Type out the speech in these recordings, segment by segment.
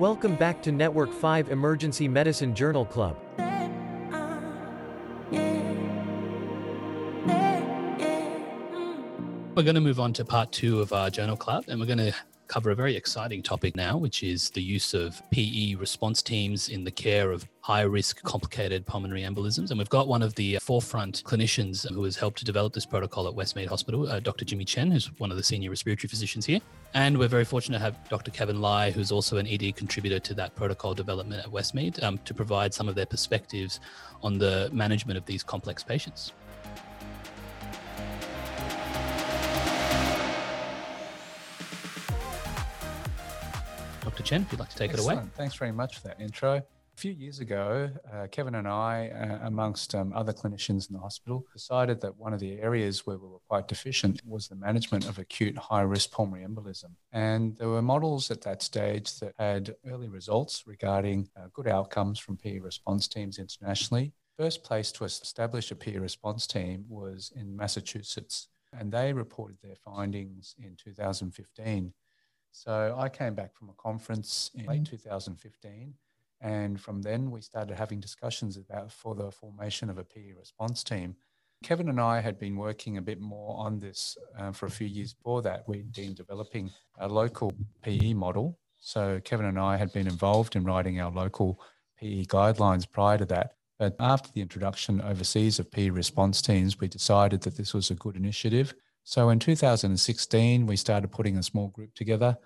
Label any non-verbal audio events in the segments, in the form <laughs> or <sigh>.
Welcome back to Network 5 Emergency Medicine Journal Club. We're going to move on to part two of our journal club, and we're going to cover a very exciting topic now, which is the use of PE response teams in the care of high risk complicated pulmonary embolisms. And we've got one of the forefront clinicians who has helped to develop this protocol at Westmead Hospital, uh, Dr. Jimmy Chen, who's one of the senior respiratory physicians here. And we're very fortunate to have Dr. Kevin Lai, who's also an ED contributor to that protocol development at Westmead, um, to provide some of their perspectives on the management of these complex patients. Dr. Chen, if you'd like to take Excellent. it away. Thanks very much for that intro. A few years ago, uh, Kevin and I, uh, amongst um, other clinicians in the hospital, decided that one of the areas where we were quite deficient was the management of acute high risk pulmonary embolism. And there were models at that stage that had early results regarding uh, good outcomes from PE response teams internationally. First place to establish a PE response team was in Massachusetts, and they reported their findings in 2015. So I came back from a conference in late 2015. And from then, we started having discussions about for the formation of a PE response team. Kevin and I had been working a bit more on this uh, for a few years before that. We'd been developing a local PE model. So Kevin and I had been involved in writing our local PE guidelines prior to that. But after the introduction overseas of PE response teams, we decided that this was a good initiative so in 2016, we started putting a small group together,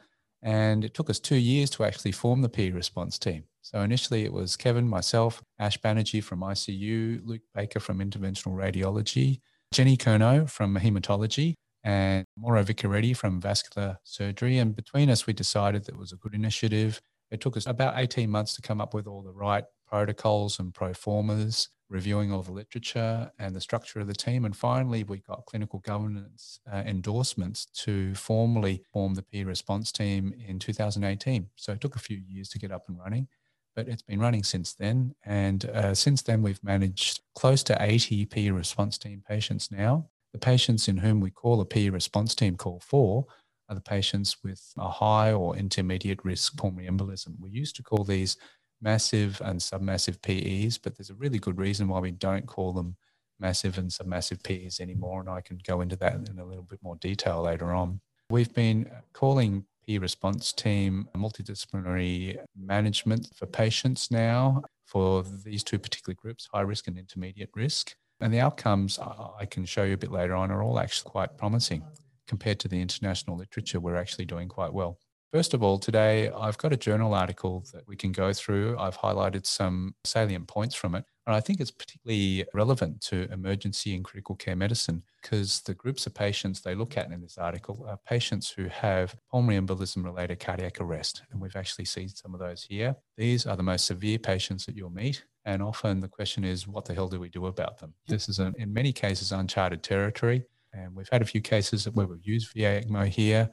and it took us two years to actually form the PE response team. So initially, it was Kevin, myself, Ash Banerjee from ICU, Luke Baker from interventional radiology, Jenny Kerno from hematology, and Mauro Vicaretti from vascular surgery. And between us, we decided that it was a good initiative. It took us about 18 months to come up with all the right protocols and pro formas reviewing all the literature and the structure of the team. And finally, we got clinical governance uh, endorsements to formally form the PE response team in 2018. So it took a few years to get up and running, but it's been running since then. And uh, since then, we've managed close to 80 PE response team patients now. The patients in whom we call a PE response team call for are the patients with a high or intermediate risk pulmonary embolism. We used to call these massive and submassive PEs, but there's a really good reason why we don't call them massive and submassive PEs anymore. And I can go into that in a little bit more detail later on. We've been calling PE response team multidisciplinary management for patients now for these two particular groups, high risk and intermediate risk. And the outcomes I can show you a bit later on are all actually quite promising compared to the international literature. We're actually doing quite well. First of all, today I've got a journal article that we can go through. I've highlighted some salient points from it. And I think it's particularly relevant to emergency and critical care medicine because the groups of patients they look at in this article are patients who have pulmonary embolism related cardiac arrest. And we've actually seen some of those here. These are the most severe patients that you'll meet. And often the question is, what the hell do we do about them? This is, an, in many cases, uncharted territory. And we've had a few cases where we've used VA ECMO here.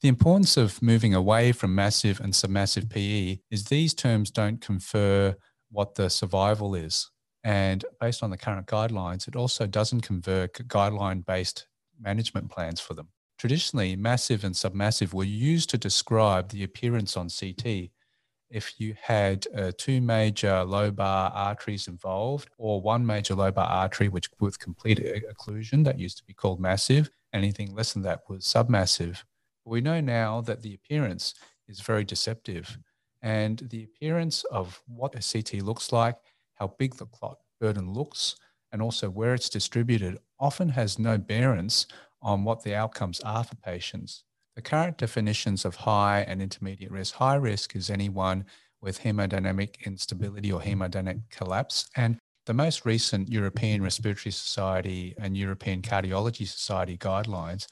The importance of moving away from massive and submassive PE is these terms don't confer what the survival is. And based on the current guidelines, it also doesn't confer guideline based management plans for them. Traditionally, massive and submassive were used to describe the appearance on CT if you had uh, two major lobar arteries involved or one major lobar artery which with complete occlusion that used to be called massive anything less than that was submassive we know now that the appearance is very deceptive. And the appearance of what a CT looks like, how big the clot burden looks, and also where it's distributed often has no bearance on what the outcomes are for patients. The current definitions of high and intermediate risk high risk is anyone with hemodynamic instability or hemodynamic collapse. And the most recent European Respiratory Society and European Cardiology Society guidelines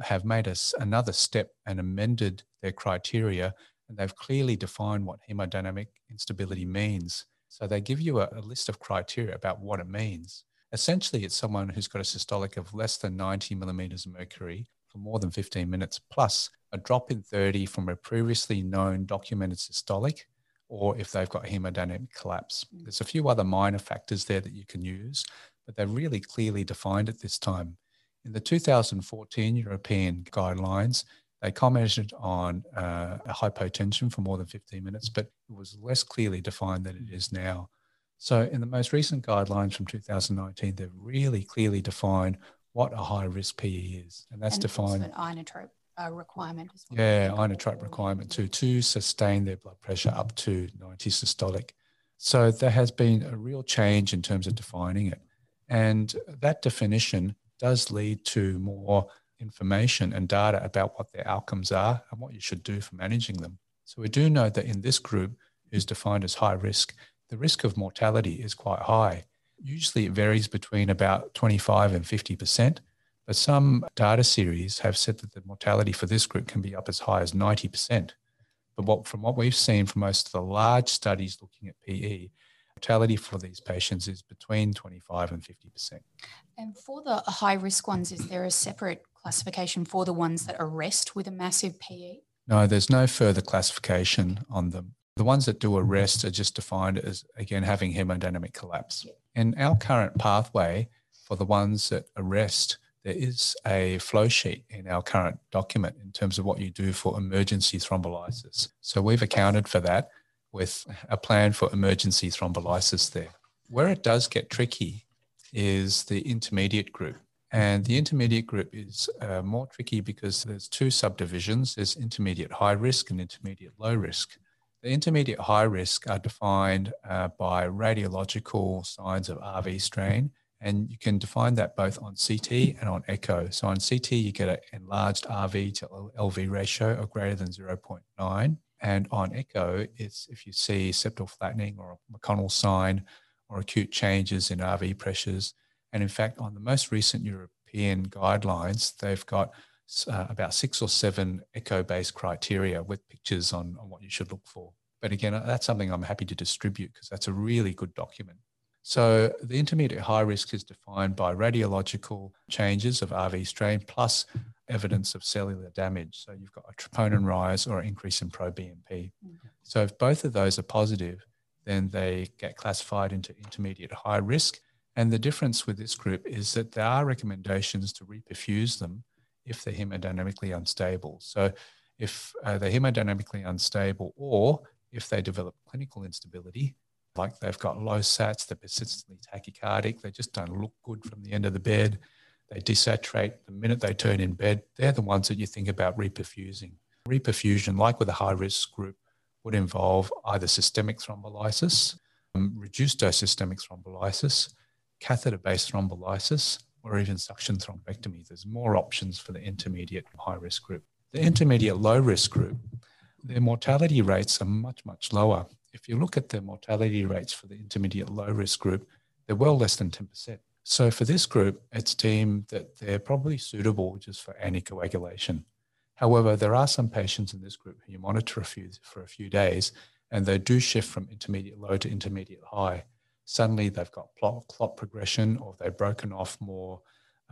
have made us another step and amended their criteria, and they've clearly defined what hemodynamic instability means. So they give you a, a list of criteria about what it means. Essentially, it's someone who's got a systolic of less than 90 millimeters of mercury for more than 15 minutes, plus a drop in 30 from a previously known documented systolic, or if they've got hemodynamic collapse. Mm. There's a few other minor factors there that you can use, but they're really clearly defined at this time. In the 2014 European guidelines, They commented on uh, a hypotension for more than 15 minutes, but it was less clearly defined than it is now. So, in the most recent guidelines from 2019, they've really clearly defined what a high risk PE is, and that's and defined. an inotrope uh, requirement as well. Yeah, inotrope requirement too, to sustain their blood pressure up to 90 systolic. So there has been a real change in terms of defining it. And that definition does lead to more information and data about what their outcomes are and what you should do for managing them. So we do know that in this group, who's defined as high risk, the risk of mortality is quite high. Usually it varies between about 25 and 50%, but some data series have said that the mortality for this group can be up as high as 90%. But what, from what we've seen from most of the large studies looking at PE, mortality for these patients is between 25 and 50%. And for the high risk ones, is there a separate classification for the ones that arrest with a massive PE? No, there's no further classification on them. The ones that do arrest are just defined as, again, having hemodynamic collapse. In our current pathway, for the ones that arrest, there is a flow sheet in our current document in terms of what you do for emergency thrombolysis. So we've accounted for that with a plan for emergency thrombolysis there. Where it does get tricky is the intermediate group. And the intermediate group is uh, more tricky because there's two subdivisions there's intermediate high risk and intermediate low risk. The intermediate high risk are defined uh, by radiological signs of RV strain, and you can define that both on CT and on echo. So on CT, you get an enlarged RV to LV ratio of greater than 0.9. And on echo, it's if you see septal flattening or a McConnell sign or acute changes in RV pressures. And in fact, on the most recent European guidelines, they've got uh, about six or seven echo based criteria with pictures on, on what you should look for. But again, uh, that's something I'm happy to distribute because that's a really good document. So the intermediate high risk is defined by radiological changes of RV strain plus evidence of cellular damage. So you've got a troponin rise or an increase in pro-BNP. So if both of those are positive, then they get classified into intermediate high risk. And the difference with this group is that there are recommendations to reperfuse them if they're hemodynamically unstable. So if uh, they're hemodynamically unstable or if they develop clinical instability, like they've got low sats, they're persistently tachycardic, they just don't look good from the end of the bed, they desaturate the minute they turn in bed, they're the ones that you think about reperfusing. Reperfusion, like with a high risk group, would involve either systemic thrombolysis, um, reduced dose systemic thrombolysis, catheter based thrombolysis, or even suction thrombectomy. There's more options for the intermediate high risk group. The intermediate low risk group, their mortality rates are much, much lower. If you look at the mortality rates for the intermediate low risk group, they're well less than 10%. So for this group, it's deemed that they're probably suitable just for anticoagulation. However, there are some patients in this group who you monitor a few, for a few days and they do shift from intermediate low to intermediate high. Suddenly they've got clot progression or they've broken off more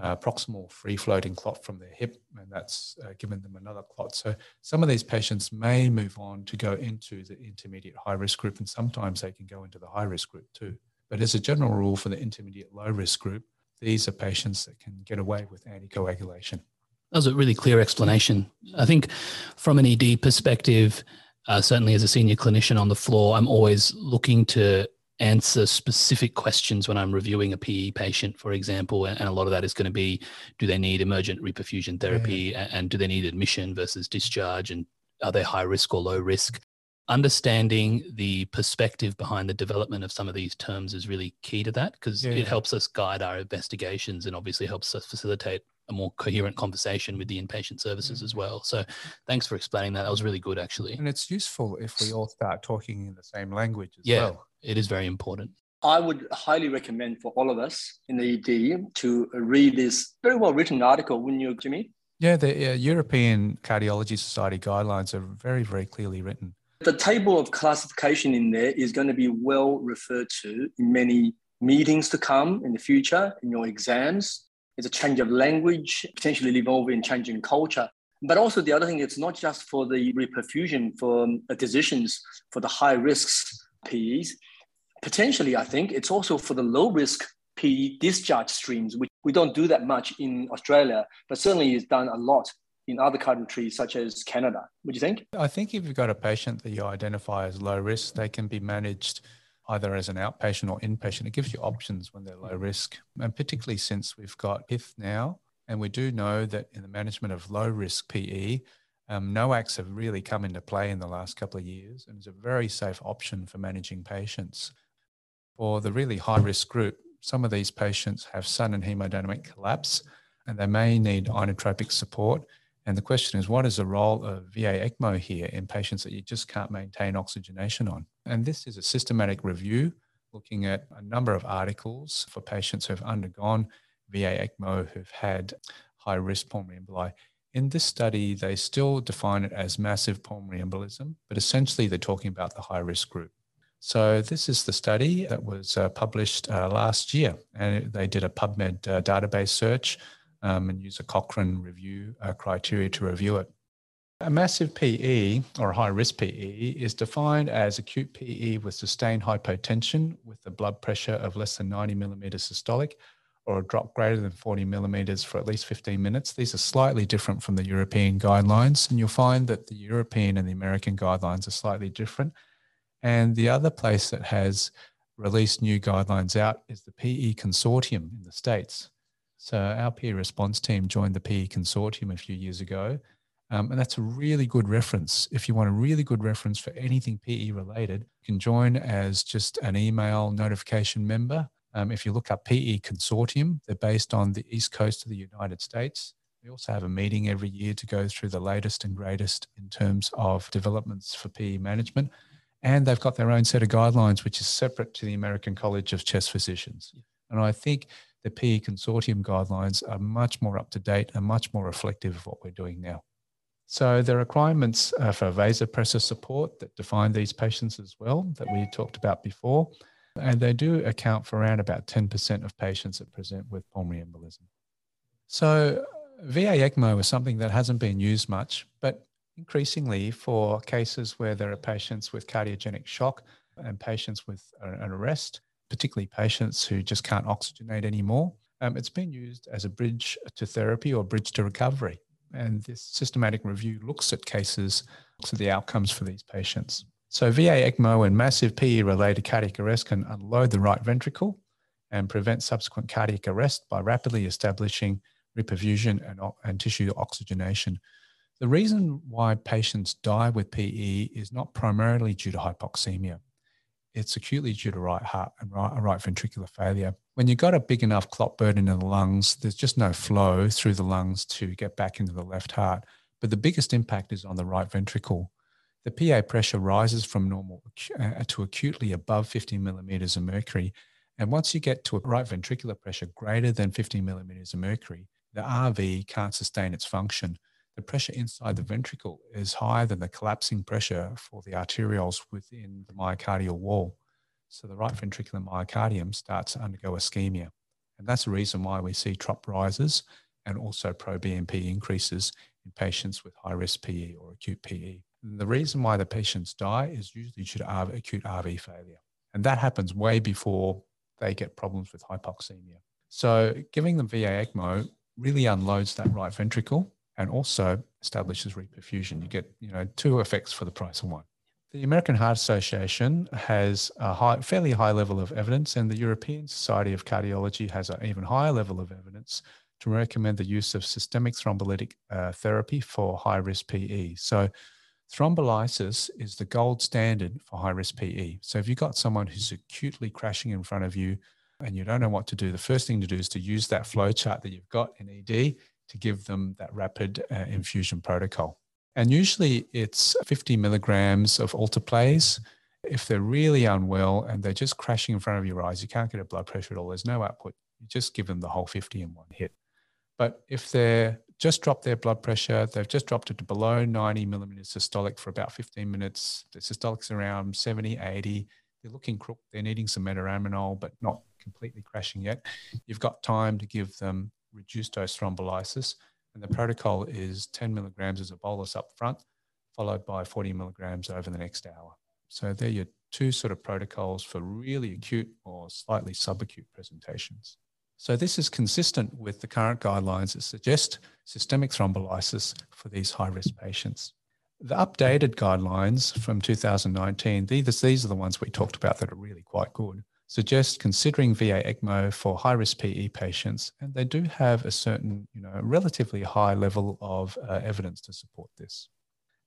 uh, proximal free floating clot from their hip, and that's uh, given them another clot. So some of these patients may move on to go into the intermediate high risk group, and sometimes they can go into the high risk group too. But as a general rule for the intermediate low risk group, these are patients that can get away with anticoagulation. That was a really clear explanation. I think from an ED perspective, uh, certainly as a senior clinician on the floor, I'm always looking to answer specific questions when I'm reviewing a PE patient, for example. And a lot of that is going to be do they need emergent reperfusion therapy yeah. and do they need admission versus discharge? And are they high risk or low risk? Understanding the perspective behind the development of some of these terms is really key to that because yeah. it helps us guide our investigations and obviously helps us facilitate a more coherent conversation with the inpatient services as well. So thanks for explaining that. That was really good actually. And it's useful if we all start talking in the same language as yeah, well. It is very important. I would highly recommend for all of us in the ED to read this very well written article, wouldn't you, Jimmy? Yeah, the uh, European Cardiology Society guidelines are very, very clearly written. The table of classification in there is going to be well referred to in many meetings to come in the future, in your exams. It's a change of language, potentially involved in changing culture. But also the other thing, it's not just for the reperfusion for um, decisions for the high risks PEs. Potentially, I think it's also for the low risk PE discharge streams, which we don't do that much in Australia, but certainly is done a lot in other countries such as Canada. Do you think? I think if you've got a patient that you identify as low risk, they can be managed either as an outpatient or inpatient. It gives you options when they're low risk. And particularly since we've got PIF now, and we do know that in the management of low risk PE, um, NOACs have really come into play in the last couple of years and it's a very safe option for managing patients. For the really high risk group, some of these patients have sudden hemodynamic collapse and they may need inotropic support. And the question is, what is the role of VA ECMO here in patients that you just can't maintain oxygenation on? And this is a systematic review looking at a number of articles for patients who have undergone VA ECMO who've had high risk pulmonary emboli. In this study, they still define it as massive pulmonary embolism, but essentially they're talking about the high risk group. So, this is the study that was uh, published uh, last year, and they did a PubMed uh, database search um, and use a Cochrane review uh, criteria to review it. A massive PE or a high risk PE is defined as acute PE with sustained hypotension with a blood pressure of less than 90 millimeters systolic or a drop greater than 40 millimeters for at least 15 minutes. These are slightly different from the European guidelines, and you'll find that the European and the American guidelines are slightly different. And the other place that has released new guidelines out is the PE Consortium in the States. So our PE response team joined the PE Consortium a few years ago. Um, and that's a really good reference. If you want a really good reference for anything PE related, you can join as just an email notification member um, if you look up PE Consortium, they're based on the East Coast of the United States. We also have a meeting every year to go through the latest and greatest in terms of developments for PE management. And they've got their own set of guidelines, which is separate to the American College of Chest Physicians. And I think the PE Consortium guidelines are much more up to date and much more reflective of what we're doing now. So the requirements uh, for vasopressor support that define these patients as well that we talked about before and they do account for around about 10% of patients that present with pulmonary embolism. So, VA ECMO is something that hasn't been used much, but increasingly for cases where there are patients with cardiogenic shock and patients with an arrest, particularly patients who just can't oxygenate anymore, um, it's been used as a bridge to therapy or bridge to recovery. And this systematic review looks at cases, looks at the outcomes for these patients. So VA ECMO and massive PE related cardiac arrest can unload the right ventricle and prevent subsequent cardiac arrest by rapidly establishing reperfusion and, and tissue oxygenation. The reason why patients die with PE is not primarily due to hypoxemia. It's acutely due to right heart and right, right ventricular failure. When you've got a big enough clot burden in the lungs, there's just no flow through the lungs to get back into the left heart. But the biggest impact is on the right ventricle the PA pressure rises from normal uh, to acutely above 50 millimeters of mercury. And once you get to a right ventricular pressure greater than 50 millimeters of mercury, the RV can't sustain its function. The pressure inside the ventricle is higher than the collapsing pressure for the arterioles within the myocardial wall. So the right ventricular myocardium starts to undergo ischemia. And that's the reason why we see TROP rises and also pro BNP increases in patients with high risk PE or acute PE. The reason why the patients die is usually due to acute RV failure. And that happens way before they get problems with hypoxemia. So giving them VA ECMO really unloads that right ventricle and also establishes reperfusion. You get, you know, two effects for the price of one. The American Heart Association has a high, fairly high level of evidence, and the European Society of Cardiology has an even higher level of evidence to recommend the use of systemic thrombolytic uh, therapy for high risk PE. So Thrombolysis is the gold standard for high risk PE. So if you've got someone who's acutely crashing in front of you and you don't know what to do, the first thing to do is to use that flow chart that you've got in ED to give them that rapid uh, infusion protocol. And usually it's 50 milligrams of alteplase. If they're really unwell and they're just crashing in front of your eyes, you can't get a blood pressure at all, there's no output. You just give them the whole 50 in one hit. But if they're just dropped their blood pressure. They've just dropped it to below 90 millimeters systolic for about 15 minutes. The systolic's around 70, 80. They're looking crook. They're needing some metaraminol, but not completely crashing yet. You've got time to give them reduced dose thrombolysis. And the protocol is 10 milligrams as a bolus up front, followed by 40 milligrams over the next hour. So they're your two sort of protocols for really acute or slightly subacute presentations. So this is consistent with the current guidelines that suggest systemic thrombolysis for these high risk patients. The updated guidelines from 2019, these, these are the ones we talked about that are really quite good, suggest considering VA ECMO for high risk PE patients, and they do have a certain, you know, relatively high level of uh, evidence to support this.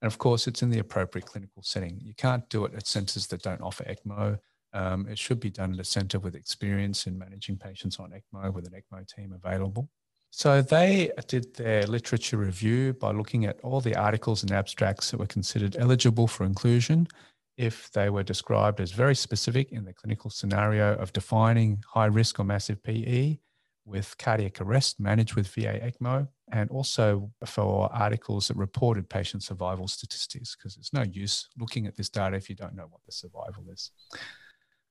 And of course, it's in the appropriate clinical setting. You can't do it at centres that don't offer ECMO. Um, it should be done at a centre with experience in managing patients on ECMO with an ECMO team available. So they did their literature review by looking at all the articles and abstracts that were considered eligible for inclusion if they were described as very specific in the clinical scenario of defining high risk or massive PE with cardiac arrest managed with VA ECMO, and also for articles that reported patient survival statistics, because there's no use looking at this data if you don't know what the survival is.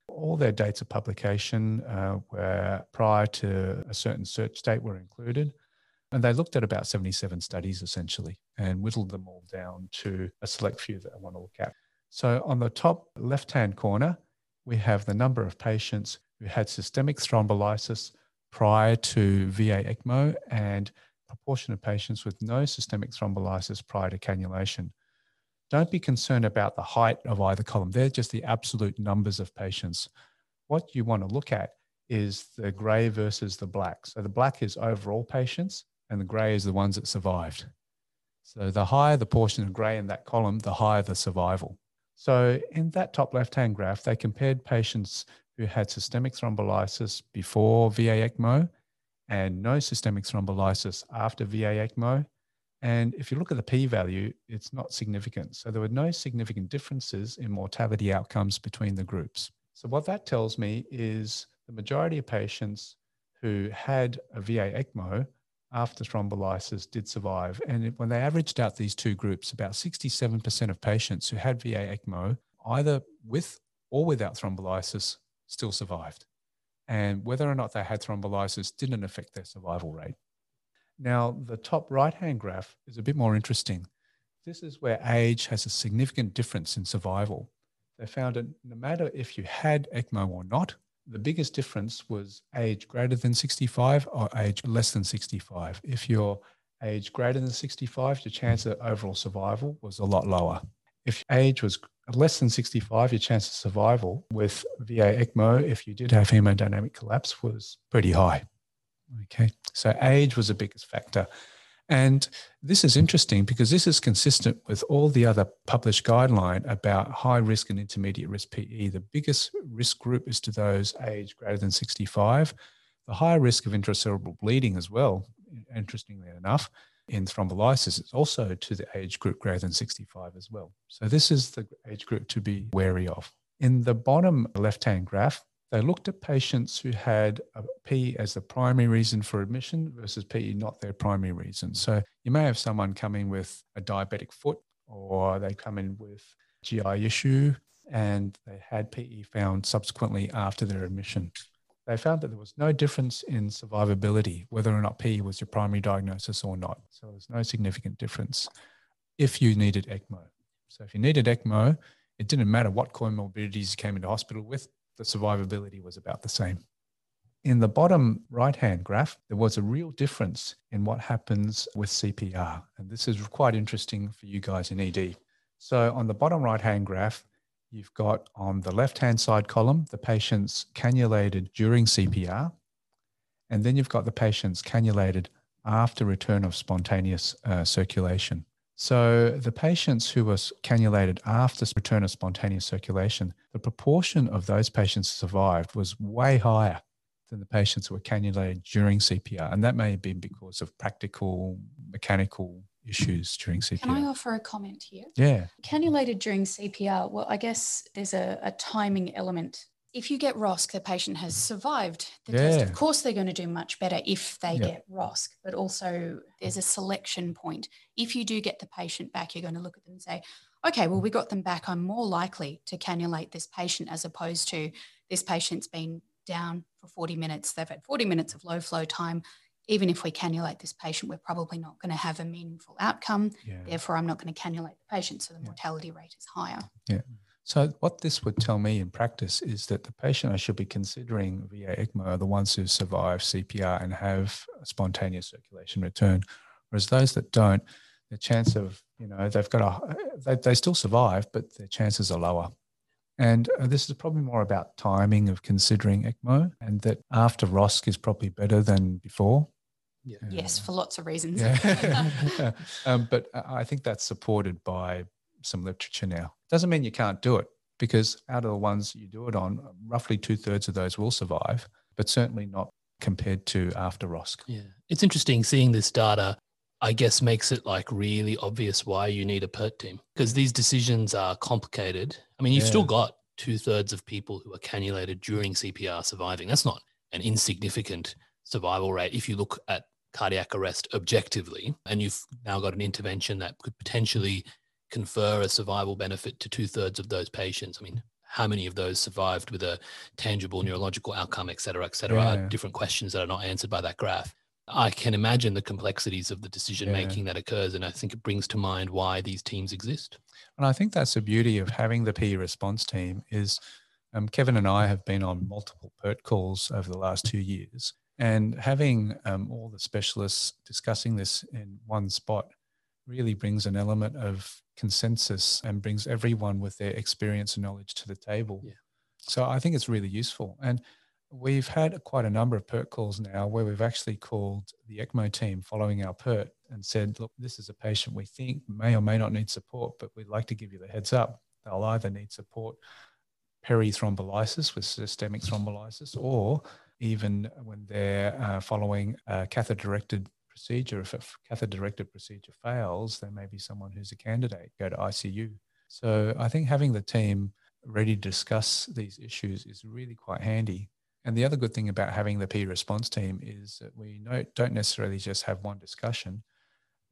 All their dates of publication uh, were prior to a certain search date were included. And they looked at about 77 studies essentially and whittled them all down to a select few that I want to look at. So on the top left hand corner, we have the number of patients who had systemic thrombolysis prior to VA ECMO and proportion of patients with no systemic thrombolysis prior to cannulation. Don't be concerned about the height of either column. They're just the absolute numbers of patients. What you want to look at is the gray versus the black. So the black is overall patients and the gray is the ones that survived. So the higher the portion of gray in that column, the higher the survival. So in that top left-hand graph, they compared patients who had systemic thrombolysis before VA ECMO and no systemic thrombolysis after VA ECMO and if you look at the p value, it's not significant. So there were no significant differences in mortality outcomes between the groups. So what that tells me is the majority of patients who had a VA ECMO after thrombolysis did survive. And when they averaged out these two groups, about 67% of patients who had VA ECMO, either with or without thrombolysis, still survived. And whether or not they had thrombolysis didn't affect their survival rate. Now, the top right hand graph is a bit more interesting. This is where age has a significant difference in survival. They found that no matter if you had ECMO or not, the biggest difference was age greater than 65 or age less than 65. If you're age greater than 65, your chance of overall survival was a lot lower. If age was less than 65, your chance of survival with VA ECMO, if you did have hemodynamic collapse, was pretty high. Okay, so age was the biggest factor. And this is interesting because this is consistent with all the other published guideline about high risk and intermediate risk PE. The biggest risk group is to those age greater than 65. The higher risk of intracerebral bleeding as well, interestingly enough, in thrombolysis is also to the age group greater than 65 as well. So this is the age group to be wary of. In the bottom left-hand graph, they looked at patients who had PE as the primary reason for admission versus PE not their primary reason. So you may have someone coming with a diabetic foot or they come in with GI issue and they had PE found subsequently after their admission. They found that there was no difference in survivability, whether or not PE was your primary diagnosis or not. So there's no significant difference if you needed ECMO. So if you needed ECMO, it didn't matter what comorbidities you came into hospital with, the survivability was about the same. In the bottom right hand graph, there was a real difference in what happens with CPR. And this is quite interesting for you guys in ED. So, on the bottom right hand graph, you've got on the left hand side column the patients cannulated during CPR. And then you've got the patients cannulated after return of spontaneous uh, circulation. So the patients who were cannulated after return of spontaneous circulation, the proportion of those patients survived was way higher than the patients who were cannulated during CPR. And that may have been because of practical mechanical issues during CPR. Can I offer a comment here? Yeah. Cannulated during CPR, well, I guess there's a, a timing element if you get ROSC, the patient has survived the yeah. test. Of course, they're going to do much better if they get ROSC, but also there's a selection point. If you do get the patient back, you're going to look at them and say, okay, well, we got them back. I'm more likely to cannulate this patient as opposed to this patient's been down for 40 minutes. They've had 40 minutes of low flow time. Even if we cannulate this patient, we're probably not going to have a meaningful outcome. Yeah. Therefore, I'm not going to cannulate the patient. So the mortality rate is higher. Yeah. So, what this would tell me in practice is that the patient I should be considering VA ECMO are the ones who survive CPR and have spontaneous circulation return, whereas those that don't, the chance of, you know, they've got a, they, they still survive, but their chances are lower. And uh, this is probably more about timing of considering ECMO, and that after ROSC is probably better than before. Yeah. Yes, for lots of reasons. Yeah. <laughs> <laughs> um, but I think that's supported by some literature now. Doesn't mean you can't do it because out of the ones you do it on, roughly two thirds of those will survive, but certainly not compared to after ROSC. Yeah. It's interesting seeing this data, I guess, makes it like really obvious why you need a PERT team because these decisions are complicated. I mean, you've yeah. still got two thirds of people who are cannulated during CPR surviving. That's not an insignificant survival rate if you look at cardiac arrest objectively, and you've now got an intervention that could potentially confer a survival benefit to two thirds of those patients. I mean, how many of those survived with a tangible neurological outcome, et cetera, et cetera, yeah. different questions that are not answered by that graph. I can imagine the complexities of the decision making yeah. that occurs. And I think it brings to mind why these teams exist. And I think that's the beauty of having the PE response team is um, Kevin and I have been on multiple PERT calls over the last two years. And having um, all the specialists discussing this in one spot really brings an element of consensus and brings everyone with their experience and knowledge to the table. Yeah. So I think it's really useful. And we've had quite a number of PERT calls now where we've actually called the ECMO team following our PERT and said, look, this is a patient we think may or may not need support, but we'd like to give you the heads up. They'll either need support perithrombolysis with systemic thrombolysis or even when they're uh, following a catheter directed procedure, if a catheter directed procedure fails, there may be someone who's a candidate, go to ICU. So I think having the team ready to discuss these issues is really quite handy. And the other good thing about having the PE response team is that we don't necessarily just have one discussion.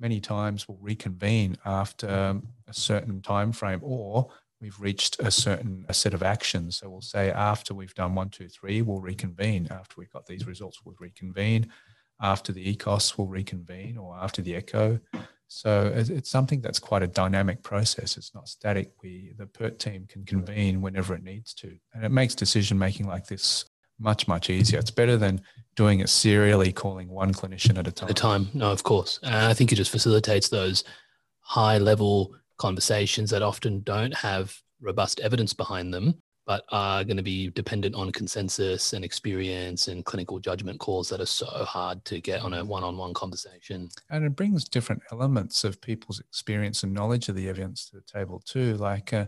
Many times we'll reconvene after a certain time frame or we've reached a certain a set of actions. So we'll say after we've done one, two, three, we'll reconvene. After we've got these results, we'll reconvene after the EKOS will reconvene or after the echo. So it's something that's quite a dynamic process. It's not static. We the PERT team can convene whenever it needs to, and it makes decision making like this much much easier. It's better than doing it serially, calling one clinician at a time. At a time, no, of course. And I think it just facilitates those high level conversations that often don't have robust evidence behind them but are going to be dependent on consensus and experience and clinical judgment calls that are so hard to get on a one-on-one conversation. And it brings different elements of people's experience and knowledge of the evidence to the table too. Like uh,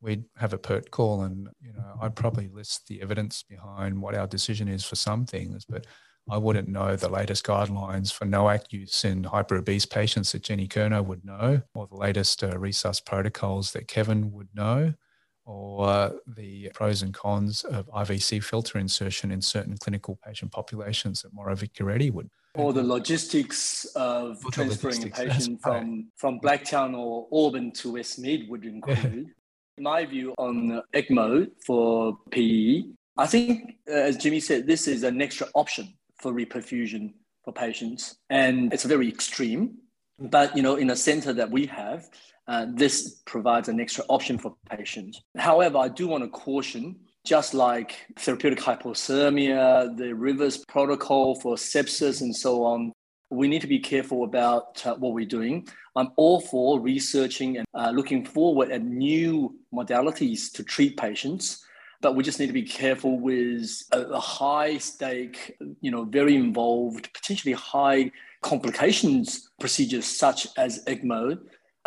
we'd have a PERT call, and you know I'd probably list the evidence behind what our decision is for some things, but I wouldn't know the latest guidelines for NOAC use in hyperobese patients that Jenny Kerner would know, or the latest uh, resus protocols that Kevin would know or the pros and cons of IVC filter insertion in certain clinical patient populations that Mauro would. Or the logistics of transferring logistics, a patient from, right. from Blacktown or Auburn to Westmead would <laughs> include. My view on ECMO for PE, I think, uh, as Jimmy said, this is an extra option for reperfusion for patients. And it's very extreme. But, you know, in a center that we have, uh, this provides an extra option for patients. However, I do want to caution just like therapeutic hypothermia, the RIVERS protocol for sepsis, and so on, we need to be careful about uh, what we're doing. I'm all for researching and uh, looking forward at new modalities to treat patients, but we just need to be careful with a, a high stake, you know, very involved, potentially high complications procedures such as ECMO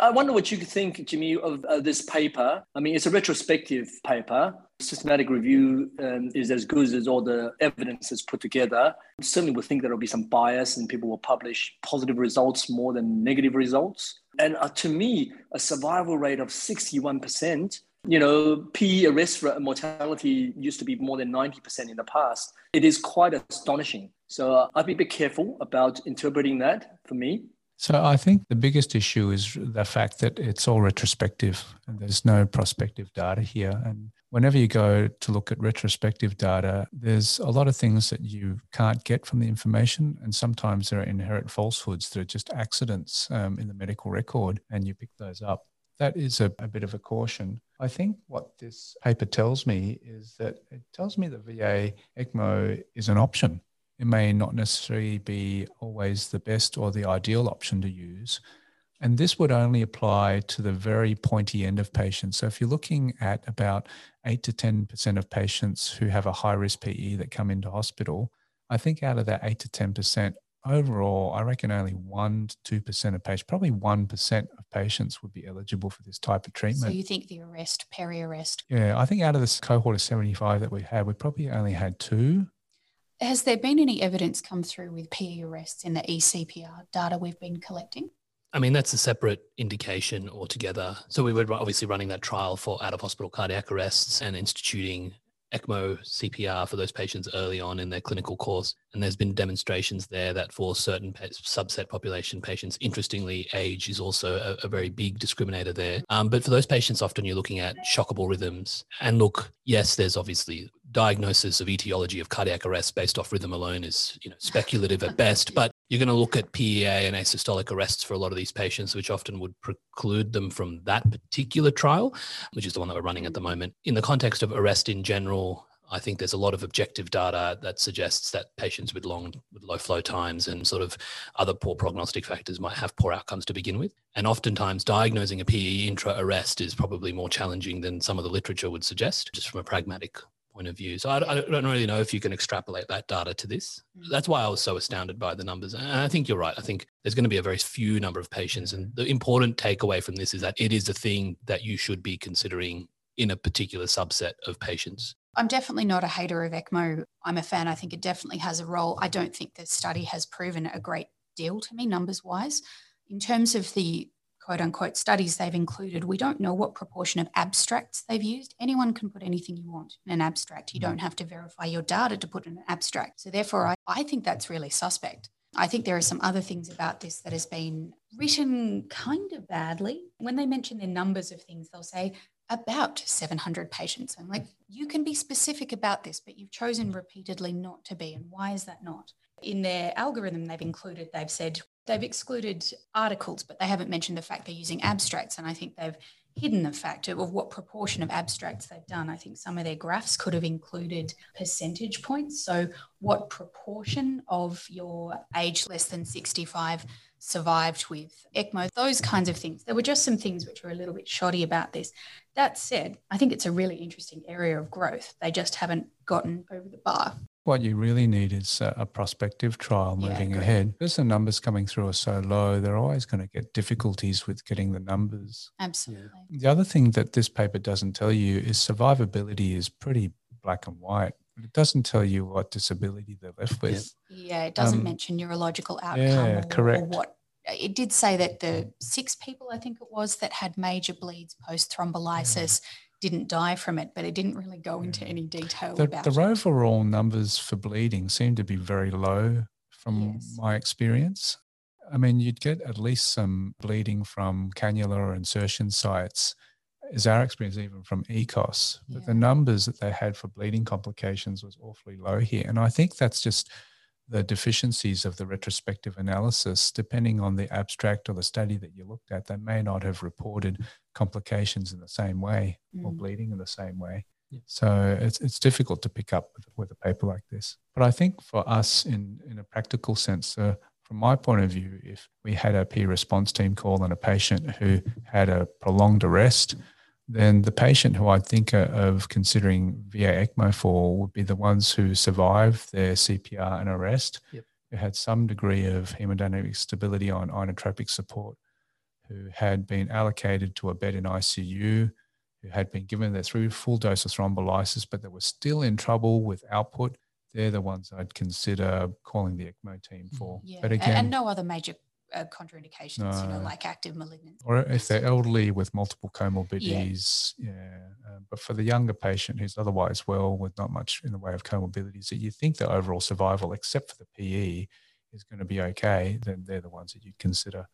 I wonder what you think, Jimmy, of uh, this paper. I mean, it's a retrospective paper. Systematic review um, is as good as all the evidence is put together. Certainly, we think there will be some bias and people will publish positive results more than negative results. And uh, to me, a survival rate of 61%, you know, P arrest mortality used to be more than 90% in the past. It is quite astonishing. So uh, I'd be a bit careful about interpreting that for me. So I think the biggest issue is the fact that it's all retrospective and there's no prospective data here. And whenever you go to look at retrospective data, there's a lot of things that you can't get from the information. And sometimes there are inherent falsehoods that are just accidents um, in the medical record and you pick those up. that is a, a, bit of a caution. I think what this paper tells me is that it tells me that VA ECMO is an option. It may not necessarily be always the best or the ideal option to use. And this would only apply to the very pointy end of patients. So if you're looking at about 8 to 10% of patients who have a high risk PE that come into hospital, I think out of that 8 to 10%, overall, I reckon only 1 to 2% of patients, probably 1% of patients would be eligible for this type of treatment. So you think the arrest, peri arrest? Yeah, I think out of this cohort of 75 that we had, we probably only had two. Has there been any evidence come through with PE arrests in the eCPR data we've been collecting? I mean, that's a separate indication altogether. So we were obviously running that trial for out of hospital cardiac arrests and instituting ECMO CPR for those patients early on in their clinical course. And there's been demonstrations there that for certain subset population patients, interestingly, age is also a, a very big discriminator there. Um, but for those patients, often you're looking at shockable rhythms. And look, yes, there's obviously diagnosis of etiology of cardiac arrest based off rhythm alone is you know speculative at best but you're going to look at PEA and asystolic arrests for a lot of these patients which often would preclude them from that particular trial which is the one that we're running at the moment in the context of arrest in general I think there's a lot of objective data that suggests that patients with long, with low flow times and sort of other poor prognostic factors might have poor outcomes to begin with. And oftentimes, diagnosing a PE intra arrest is probably more challenging than some of the literature would suggest, just from a pragmatic point of view. So I, I, don't really know if you can extrapolate that data to this. Mm. That's why I was so astounded by the numbers. And I think you're right. I think there's going to be a very few number of patients. And the important takeaway from this is that it is a thing that you should be considering in a particular subset of patients. I'm definitely not a hater of ECMO. I'm a fan. I think it definitely has a role. I don't think the study has proven a great deal to me, numbers wise. In terms of the quote unquote studies they've included, we don't know what proportion of abstracts they've used. Anyone can put anything you want in an abstract. You mm-hmm. don't have to verify your data to put in an abstract. So, therefore, I, I think that's really suspect. I think there are some other things about this that has been written kind of badly. When they mention the numbers of things, they'll say about 700 patients. I'm like, you can be specific about this, but you've chosen repeatedly not to be. And why is that not? In their algorithm, they've included, they've said They've excluded articles, but they haven't mentioned the fact they're using abstracts. And I think they've hidden the fact of what proportion of abstracts they've done. I think some of their graphs could have included percentage points. So, what proportion of your age less than 65 survived with ECMO, those kinds of things. There were just some things which were a little bit shoddy about this. That said, I think it's a really interesting area of growth. They just haven't gotten over the bar. What you really need is a, prospective trial moving yeah, ahead. Because the numbers coming through are so low, they're always going to get difficulties with getting the numbers. Absolutely. The other thing that this paper doesn't tell you is survivability is pretty black and white. It doesn't tell you what disability they're left with. Yeah, it doesn't um, mention neurological outcome yeah, or, correct. or what it did say that the six people, I think it was, that had major bleeds post thrombolysis didn't die from it, but it didn't really go into any detail the, about the it. overall numbers for bleeding seem to be very low from yes. my experience. I mean, you'd get at least some bleeding from cannula or insertion sites, is our experience even from EKOS. But the numbers that they had for bleeding complications was awfully low here. And I think that's just the deficiencies of the retrospective analysis, depending on the abstract or the study that you looked at, they may not have reported complications in the same way mm. or bleeding in the same way. Yeah. So it's, it's difficult to pick up with, with, a paper like this. But I think for us, in, in a practical sense, uh, from my point of view, if we had a PE response team call on a patient who had a prolonged arrest, then the patient who I'd think of considering VA ECMO for would be the ones who survived their CPR and arrest, yep. who had some degree of hemodynamic stability on inotropic support, who had been allocated to a bed in ICU, who had been given their through full dose of thrombolysis, but that were still in trouble with output. They're the ones I'd consider calling the ECMO team for. Yeah. But again, and no other major uh, contraindications, no. you know, like active malignancy. Or if they're elderly with multiple comorbidities, yeah. yeah. Uh, but for the younger patient who's otherwise well with not much in the way of comorbidities, that you think the overall survival, except for the PE, is going to be okay, then they're the ones that you'd consider.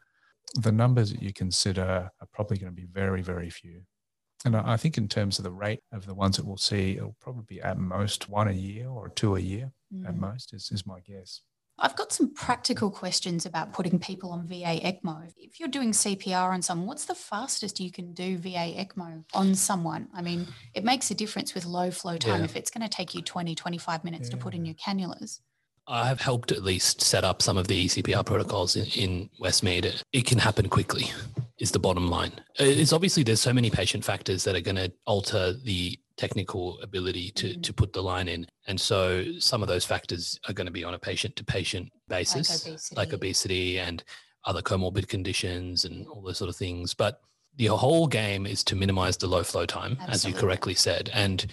The numbers that you consider are probably going to be very, very few. And I think in terms of the rate of the ones that we'll see, it'll probably be at most one a year or two a year mm. at most, is, is my guess. I've got some practical questions about putting people on VA ECMO. If you're doing CPR on someone, what's the fastest you can do VA ECMO on someone? I mean, it makes a difference with low flow time Yeah. if it's going to take you 20, 25 minutes to put in your cannulas. I have helped at least set up some of the E CPR protocols in, in Westmead. It can happen quickly, is the bottom line. It's obviously there's so many patient factors that are going to alter the technical ability to, Mhm. to put the line in. And so some of those factors are going to be on a patient to patient basis, obesity. like obesity and other comorbid conditions and all those sort of things. But the whole game is to minimize the low flow time, as you correctly said. And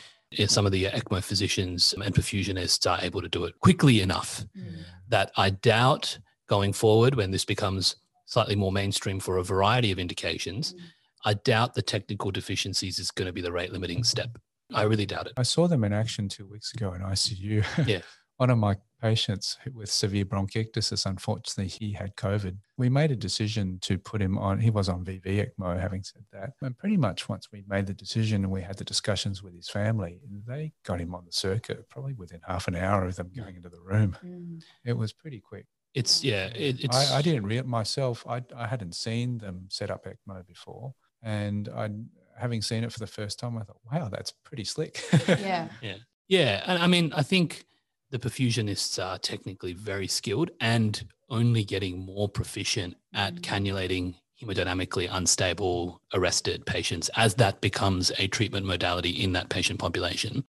some of the ECMO physicians and perfusionists are able to do it quickly enough Mm. that I doubt going forward when this becomes slightly more mainstream for a variety of indications, Mm. I doubt the technical deficiencies is going to be the rate limiting step. I really doubt it. I saw them in action two weeks ago in ICU. Yeah. <laughs> One of my patients with severe bronchiectasis, unfortunately, he had COVID. We made a decision to put him on, he was on VV ECMO, having said that. And pretty much once we made the decision and we had the discussions with his family, they got him on the circuit probably within half an hour of them going into the room. Mm. It was pretty quick. It's yeah, it, it's I, I didn't real myself. I, I hadn't seen them set up ECMO before, and I, having seen it for the first time, I thought, "Wow, that's pretty slick." <laughs> Yeah. yeah. Yeah, and I mean, I think the perfusionists are technically very skilled and only getting more proficient at Mm. cannulating hemodynamically unstable arrested patients as that becomes a treatment modality in that patient population.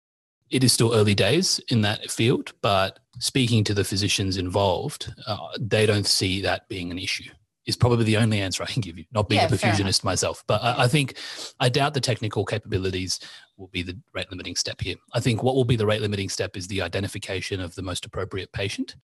It is still early days in that field, but speaking to the physicians involved, uh, they don't see that being an issue. Is probably the only answer I can give you. Not being Yeah, a perfusionist myself, but I, I think I doubt the technical capabilities will be the rate limiting step here. I think what will be the rate limiting step is the identification of the most appropriate patient,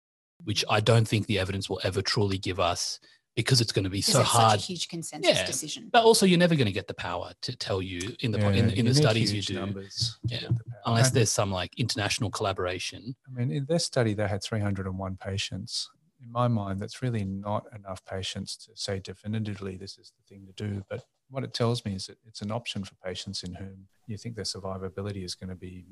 which I don't think the evidence will ever truly give us because it's going to be so it's hard. such a huge consensus Yeah. decision. but also, you're never going to get the power to tell you in the po- in, in you the need studies you do, numbers Yeah. the unless there's some like international collaboration. I mean, in their study, they had 301 patients. In my mind, that's really not enough patients to say definitively this is the thing to do. But what it tells me is that it's an option for patients in whom you think their survivability is going to be.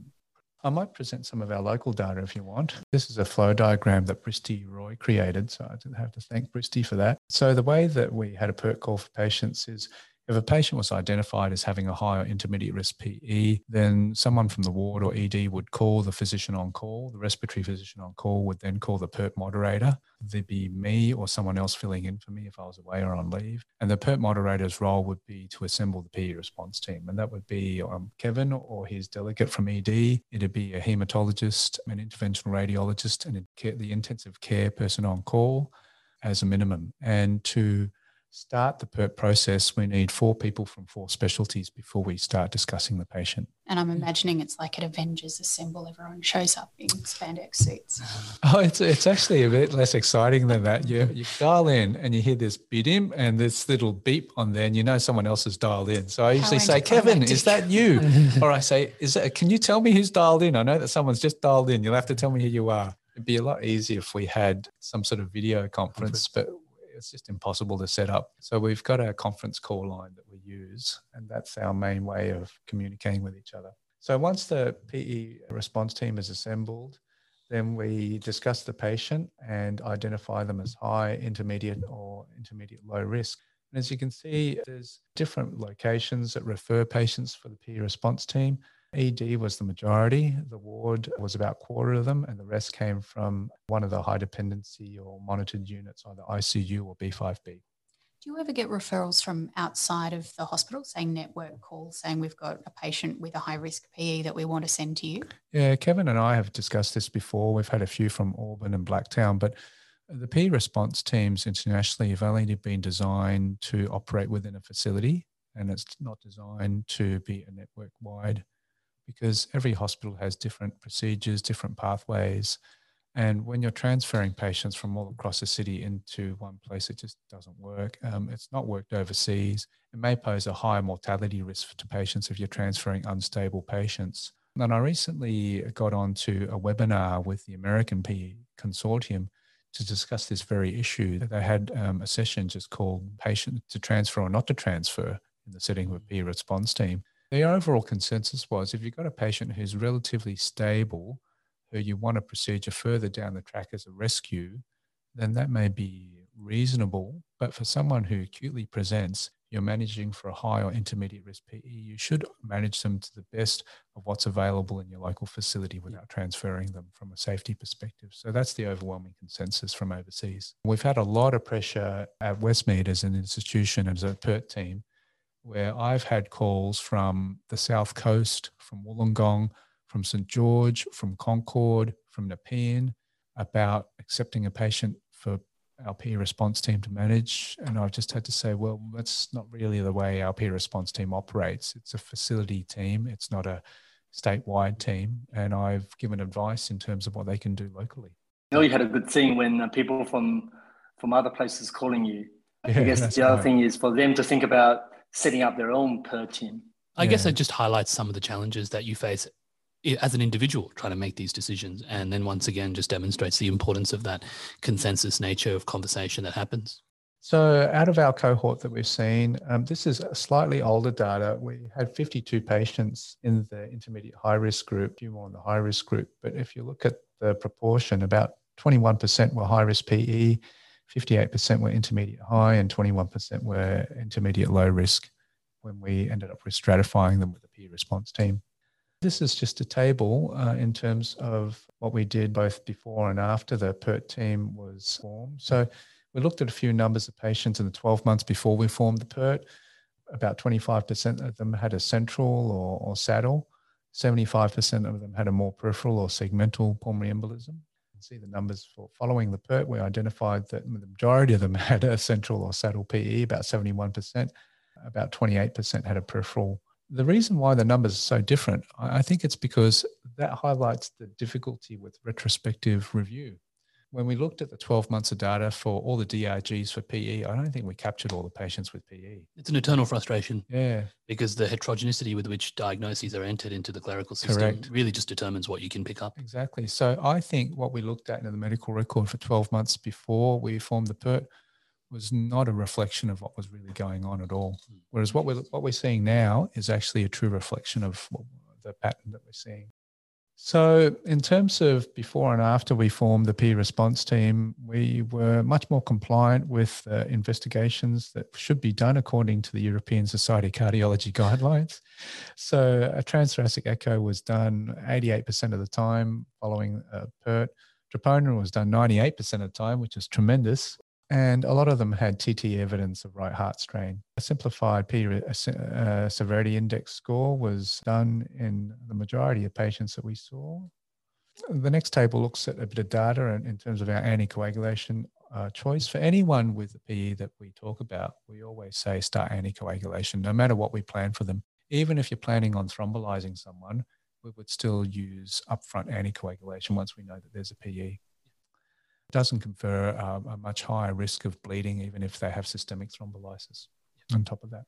I might present some of our local data if you want. This is a flow diagram that Bristy Roy created. So I have to thank Bristy for that. So the way that we had a PERT call for patients is if a patient was identified as having a high or intermediate risk PE, then someone from the ward or ED would call the physician on call. The respiratory physician on call would then call the PERT moderator. There'd be me or someone else filling in for me if I was away or on leave. And the PERT moderator's role would be to assemble the PE response team. And that would be um, Kevin or his delegate from ED. It'd be a hematologist, an interventional radiologist, and the intensive care person on call as a minimum. And to start the PERT process, we need four people from four specialties before we start discussing the patient. And I'm imagining it's like at Avengers Assemble, everyone shows up in spandex suits. <laughs> Oh, it's it's actually a bit less exciting than that. You you dial in and you hear this bidim and this little beep on there, and you know someone else has dialed in. So I usually say, Kevin, is that you? <laughs> or I say, is that? Can you tell me who's dialed in? I know that someone's just dialed in. You'll have to tell me who you are. It'd be a lot easier if we had some sort of video conference, but it's just impossible to set up. So we've got a conference call line that we use, and that's our main way of communicating with each other. So once the PE response team is assembled, then we discuss the patient and identify them as high, intermediate, or intermediate low risk. And as you can see, there's different locations that refer patients for the PE response team. ED was the majority. The ward was about a quarter of them, and the rest came from one of the high dependency or monitored units, either ICU or B5B. Do you ever get referrals from outside of the hospital, saying network calls, saying we've got a patient with a high risk PE that we want to send to you? Yeah, Kevin and I have discussed this before. We've had a few from Auburn and Blacktown, but the PE response teams internationally have only been designed to operate within a facility, and it's not designed to be a network wide because every hospital has different procedures, different pathways. And when you're transferring patients from all across the city into one place, it just doesn't work. Um, it's not worked overseas. It may pose a higher mortality risk to patients if you're transferring unstable patients. And I recently got onto a webinar with the American PE Consortium to discuss this very issue. They had um, a session just called Patient to Transfer or Not to Transfer in the setting of a PE response team. The overall consensus was if you've got a patient who's relatively stable, who you want a procedure further down the track as a rescue, then that may be reasonable. But for someone who acutely presents, you're managing for a high or intermediate risk PE, you should manage them to the best of what's available in your local facility without transferring them from a safety perspective. So that's the overwhelming consensus from overseas. We've had a lot of pressure at Westmead as an institution, as a PERT team, where I've had calls from the South Coast, from Wollongong, from St. George, from Concord, from Nepean about accepting a patient for our PE response team to manage. And I've just had to say, well, that's not really the way our PE response team operates. It's a facility team, it's not a statewide team. And I've given advice in terms of what they can do locally. I know you had a good thing when uh, people from from other places calling you. Yeah, I guess the other right. thing is for them to think about setting up their own PERT team. I yeah. guess it just highlights some of the challenges that you face as an individual trying to make these decisions and then once again just demonstrates the importance of that consensus nature of conversation that happens so out of our cohort that we've seen um, this is slightly older data we had 52 patients in the intermediate high risk group a few more in the high risk group but if you look at the proportion about 21% were high risk pe 58% were intermediate high and 21% were intermediate low risk when we ended up with stratifying them with the PE response team this is just a table uh, in terms of what we did both before and after the PERT team was formed. So we looked at a few numbers of patients in the 12 months before we formed the PERT. About 25% of them had a central or, or saddle. 75% of them had a more peripheral or segmental pulmonary embolism. See the numbers for following the PERT. We identified that the majority of them <laughs> had a central or saddle PE, about 71%. About 28% had a peripheral the reason why the numbers are so different, I think it's because that highlights the difficulty with retrospective review. When we looked at the 12 months of data for all the DRGs for PE, I don't think we captured all the patients with PE. It's an eternal frustration. Yeah. Because the heterogeneity with which diagnoses are entered into the clerical system Correct. really just determines what you can pick up. Exactly. So I think what we looked at in the medical record for 12 months before we formed the PERT was not a reflection of what was really going on at all. Hmm. Whereas what we're what we're seeing now is actually a true reflection of the pattern that we're seeing. So, in terms of before and after we formed the PE response team, we were much more compliant with uh, investigations that should be done according to the European Society of Cardiology guidelines. So, a transthoracic echo was done 88% of the time following a PERT. Troponin was done 98% of the time, which is tremendous and a lot of them had TT evidence of right heart strain. A simplified P uh, severity index score was done in the majority of patients that we saw. The next table looks at a bit of data in, in terms of our anticoagulation uh, choice. For anyone with the PE that we talk about, we always say start anticoagulation, no matter what we plan for them. Even if you're planning on thrombolizing someone, we would still use upfront anticoagulation once we know that there's a PE doesn't confer uh, a much higher risk of bleeding, even if they have systemic thrombolysis on top of that.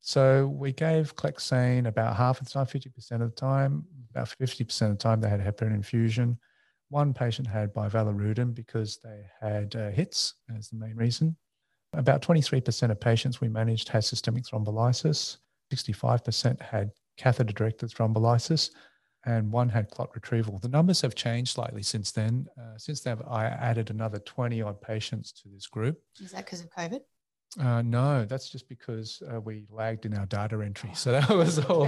So we gave Clexane about half of the time, 50% of the time, about 50% of the time they had heparin infusion. One patient had bivalirudin because they had uh, hits as the main reason. About 23% of patients we managed had systemic thrombolysis. 65% had catheter-directed thrombolysis and one had clot retrieval. The numbers have changed slightly since then. Uh, since then, I added another 20 odd patients to this group. Is that because of COVID? Uh, no, that's just because uh, we lagged in our data entry. So that was <laughs> all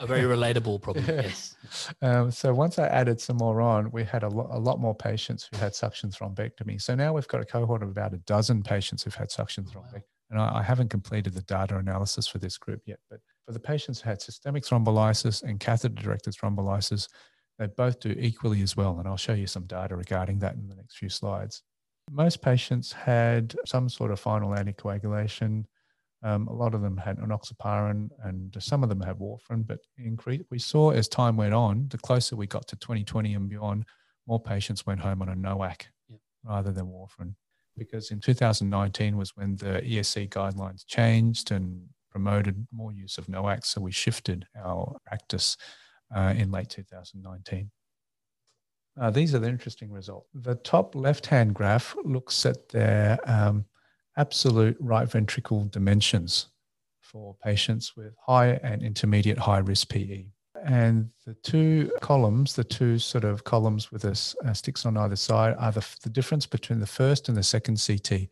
a very relatable problem. <laughs> Yeah. Yes. Um, so once I added some more on, we had a, lo- a lot more patients who had suction thrombectomy. So now we've got a cohort of about a dozen patients who've had suction thrombectomy. Wow. And I, I haven't completed the data analysis for this group yet, but for the patients who had systemic thrombolysis and catheter-directed thrombolysis, they both do equally as well. And I'll show you some data regarding that in the next few slides. Most patients had some sort of final anticoagulation. Um, a lot of them had enoxaparin and some of them had warfarin, but increase, we saw as time went on, the closer we got to 2020 and beyond, more patients went home on a NOAC yep. rather than warfarin. Because in 2019 was when the ESC guidelines changed and promoted more use of NOAC. so we shifted our practice uh, in late 2019. Uh, these are the interesting results. The top left-hand graph looks at their um, absolute right ventricle dimensions for patients with high and intermediate high risk PE. And the two columns, the two sort of columns with us uh, sticks on either side, are the, the difference between the first and the second CT.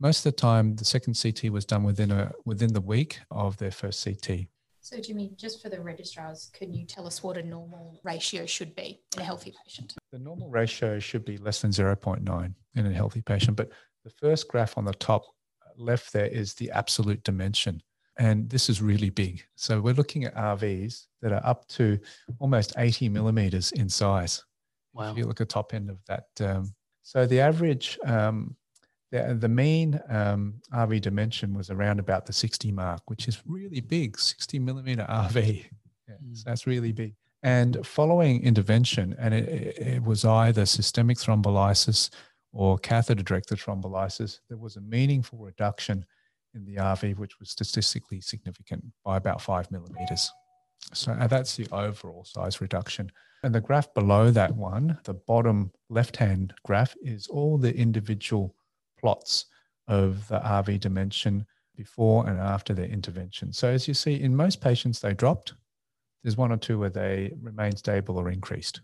Most of the time, the second CT was done within a within the week of their first CT. So, Jimmy, just for the registrars, can you tell us what a normal ratio should be in a healthy patient? The normal ratio should be less than 0.9 in a healthy patient. But the first graph on the top left there is the absolute dimension. And this is really big. So we're looking at RVs that are up to almost 80 millimeters in size. Wow. If you look at the top end of that. Um, so the average um, the, the mean um, RV dimension was around about the 60 mark, which is really big, 60 millimeter RV. <laughs> Yeah, mm. So that's really big. And following intervention, and it, it was either systemic thrombolysis or catheter directed thrombolysis, there was a meaningful reduction in the RV, which was statistically significant by about five millimeters. So that's the overall size reduction. And the graph below that one, the bottom left hand graph, is all the individual plots of the RV dimension before and after their intervention. So as you see, in most patients, they dropped. There's one or two where they remain stable or increased.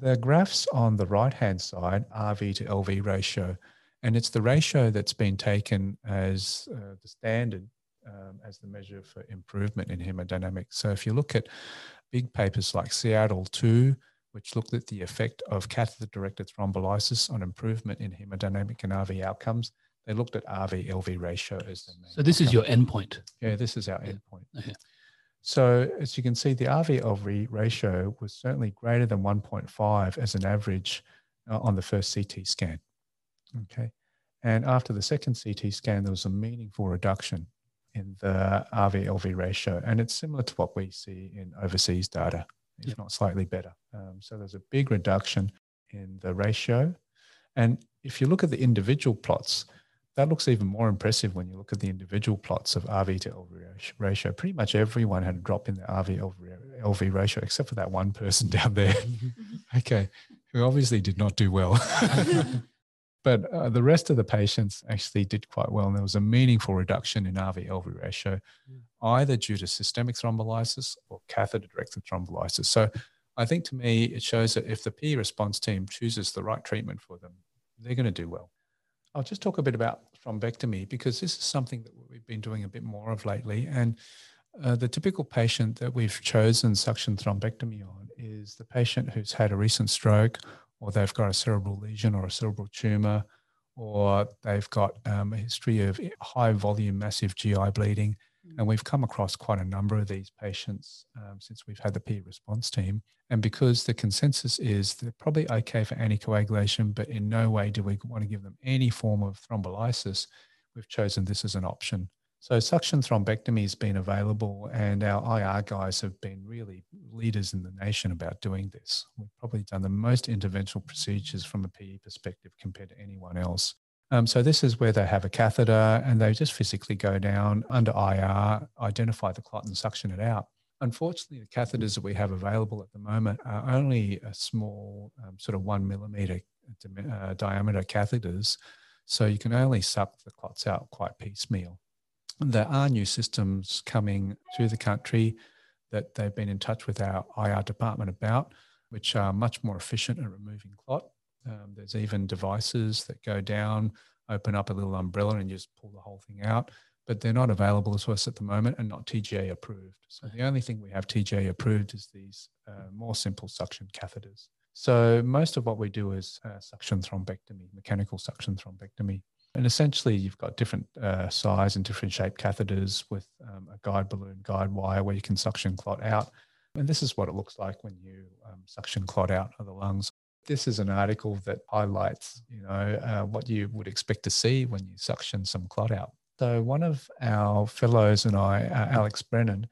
The graphs on the right-hand side, RV to LV ratio, and it's the ratio that's been taken as uh, the standard um, as the measure for improvement in hemodynamics. So if you look at big papers like Seattle 2, which looked at the effect of catheter-directed thrombolysis on improvement in hemodynamic and RV outcomes. They looked at RV-LV ratio as the main. So this outcome. is your endpoint. Yeah, this is our yeah. endpoint. Okay. So as you can see, the RV-LV ratio was certainly greater than 1.5 as an average uh, on the first CT scan. Okay. And after the second CT scan, there was a meaningful reduction in the RV-LV ratio. And it's similar to what we see in overseas data if yep. not slightly better. Um, so there's a big reduction in the ratio. And if you look at the individual plots, that looks even more impressive when you look at the individual plots of RV to LV ratio. Pretty much everyone had a drop in the RV LV ratio, except for that one person <laughs> down there. okay, who obviously did not do well. <laughs> but uh, the rest of the patients actually did quite well. And there was a meaningful reduction in RV LV ratio, mm. either due to systemic thrombolysis or catheter directed thrombolysis. So I think to me, it shows that if the PE response team chooses the right treatment for them, they're going to do well. I'll just talk a bit about thrombectomy because this is something that we've been doing a bit more of lately. And uh, the typical patient that we've chosen suction thrombectomy on is the patient who's had a recent stroke or they've got a cerebral lesion or a cerebral tumor, or they've got um, a history of high volume, massive GI bleeding. Mm. And we've come across quite a number of these patients um, since we've had the PE response team. And because the consensus is they're probably okay for anticoagulation, but in no way do we want to give them any form of thrombolysis, we've chosen this as an option. So suction thrombectomy has been available, and our IR guys have been really leaders in the nation about doing this. We've probably done the most interventional procedures from a PE perspective compared to anyone else. Um, so this is where they have a catheter and they just physically go down under IR, identify the clot and suction it out. Unfortunately, the catheters that we have available at the moment are only a small, um, sort of one millimeter uh, diameter catheters. So you can only suck the clots out quite piecemeal there are new systems coming to the country that they've been in touch with our IR department about, which are much more efficient at removing clot. Um, there's even devices that go down, open up a little umbrella, and just pull the whole thing out. But they're not available to us at the moment and not TGA approved. So the only thing we have TGA approved is these uh, more simple suction catheters. So most of what we do is uh, suction thrombectomy, mechanical suction thrombectomy. And essentially, you've got different uh, size and different shape catheters with um, a guide balloon, guide wire where you can suction clot out. And this is what it looks like when you um, suction clot out of the lungs. This is an article that highlights, you know, uh, what you would expect to see when you suction some clot out. So one of our fellows and I, uh, Alex Brennan,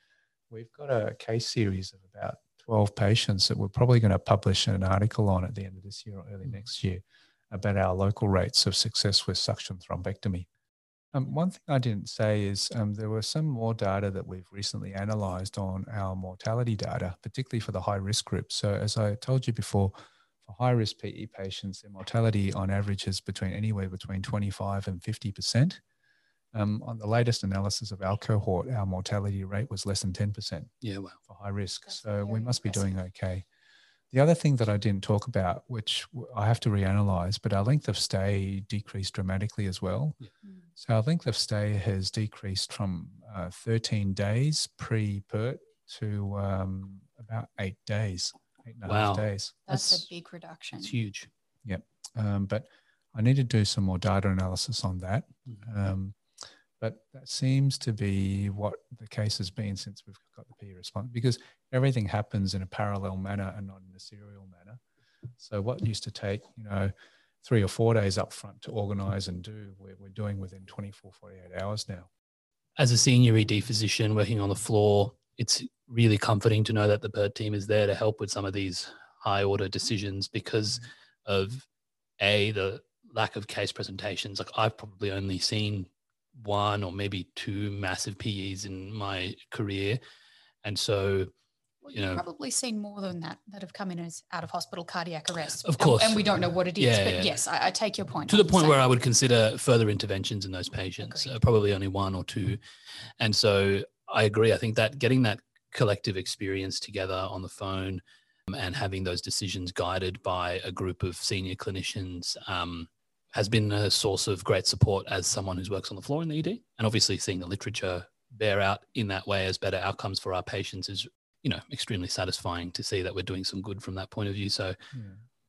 we've got a case series of about 12 patients that we're probably going to publish an article on at the end of this year or early mm. next year about our local rates of success with suction thrombectomy. Um, one thing I didn't say is um, there were some more data that we've recently analysed on our mortality data, particularly for the high risk group. So, as I told you before, for high risk PE patients, their mortality on average is between anywhere between 25 and 50%. Um, on the latest analysis of our cohort, our mortality rate was less than 10%. Yeah, wow. For high risk. That's so we must be doing okay. The other thing that I didn't talk about, which I have to reanalyze, but our length of stay decreased dramatically as well. Yeah. Mm. So our length of stay has decreased from uh, 13 days pre-PERT to um, about eight days, eight and a wow. half days. That's, That's, a big reduction. It's huge. Yep. Um, but I need to do some more data analysis on that. Mm-hmm. Um, but that seems to be what the case has been since we've got the PE response because everything happens in a parallel manner and not in a serial manner. So what used to take, you know, three or four days up front to organize and do, we're, we're doing within 24, 48 hours now. As a senior ED physician working on the floor, it's really comforting to know that the PERT team is there to help with some of these high order decisions because of a the lack of case presentations. Like I've probably only seen one or maybe two massive PEs in my career. And so, well, you know, probably seen more than that that have come in as out of hospital cardiac arrest. Of course. And, we don't know what it is. Yeah, but yeah. yes, I, I, take your point. To the point where I would consider further interventions in those patients, uh, probably only one or two. And so I agree. I think that getting that collective experience together on the phone um, and having those decisions guided by a group of senior clinicians um, has been a source of great support as someone who works on the floor in the ED. And obviously, seeing the literature bear out in that way as better outcomes for our patients is, you know, extremely satisfying to see that we're doing some good from that point of view. So, yeah.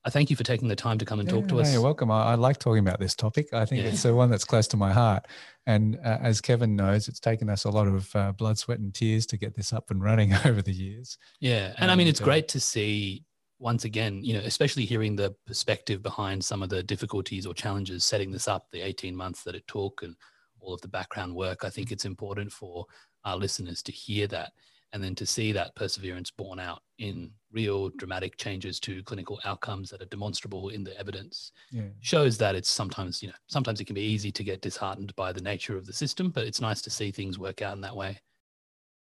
I thank you for taking the time to come and yeah, talk to us. You're welcome. I, I, like talking about this topic. I think yeah. it's the one that's close to my heart. And uh, as Kevin knows, it's taken us a lot of uh, blood, sweat, and tears to get this up and running <laughs> over the years. Yeah. And, and I mean, it's uh, great to see once again, you know, especially hearing the perspective behind some of the difficulties or challenges setting this up, the 18 months that it took and all of the background work, I think it's important for our listeners to hear that and then to see that perseverance borne out in real dramatic changes to clinical outcomes that are demonstrable in the evidence yeah. shows that it's sometimes, you know, sometimes it can be easy to get disheartened by the nature of the system, but it's nice to see things work out in that way.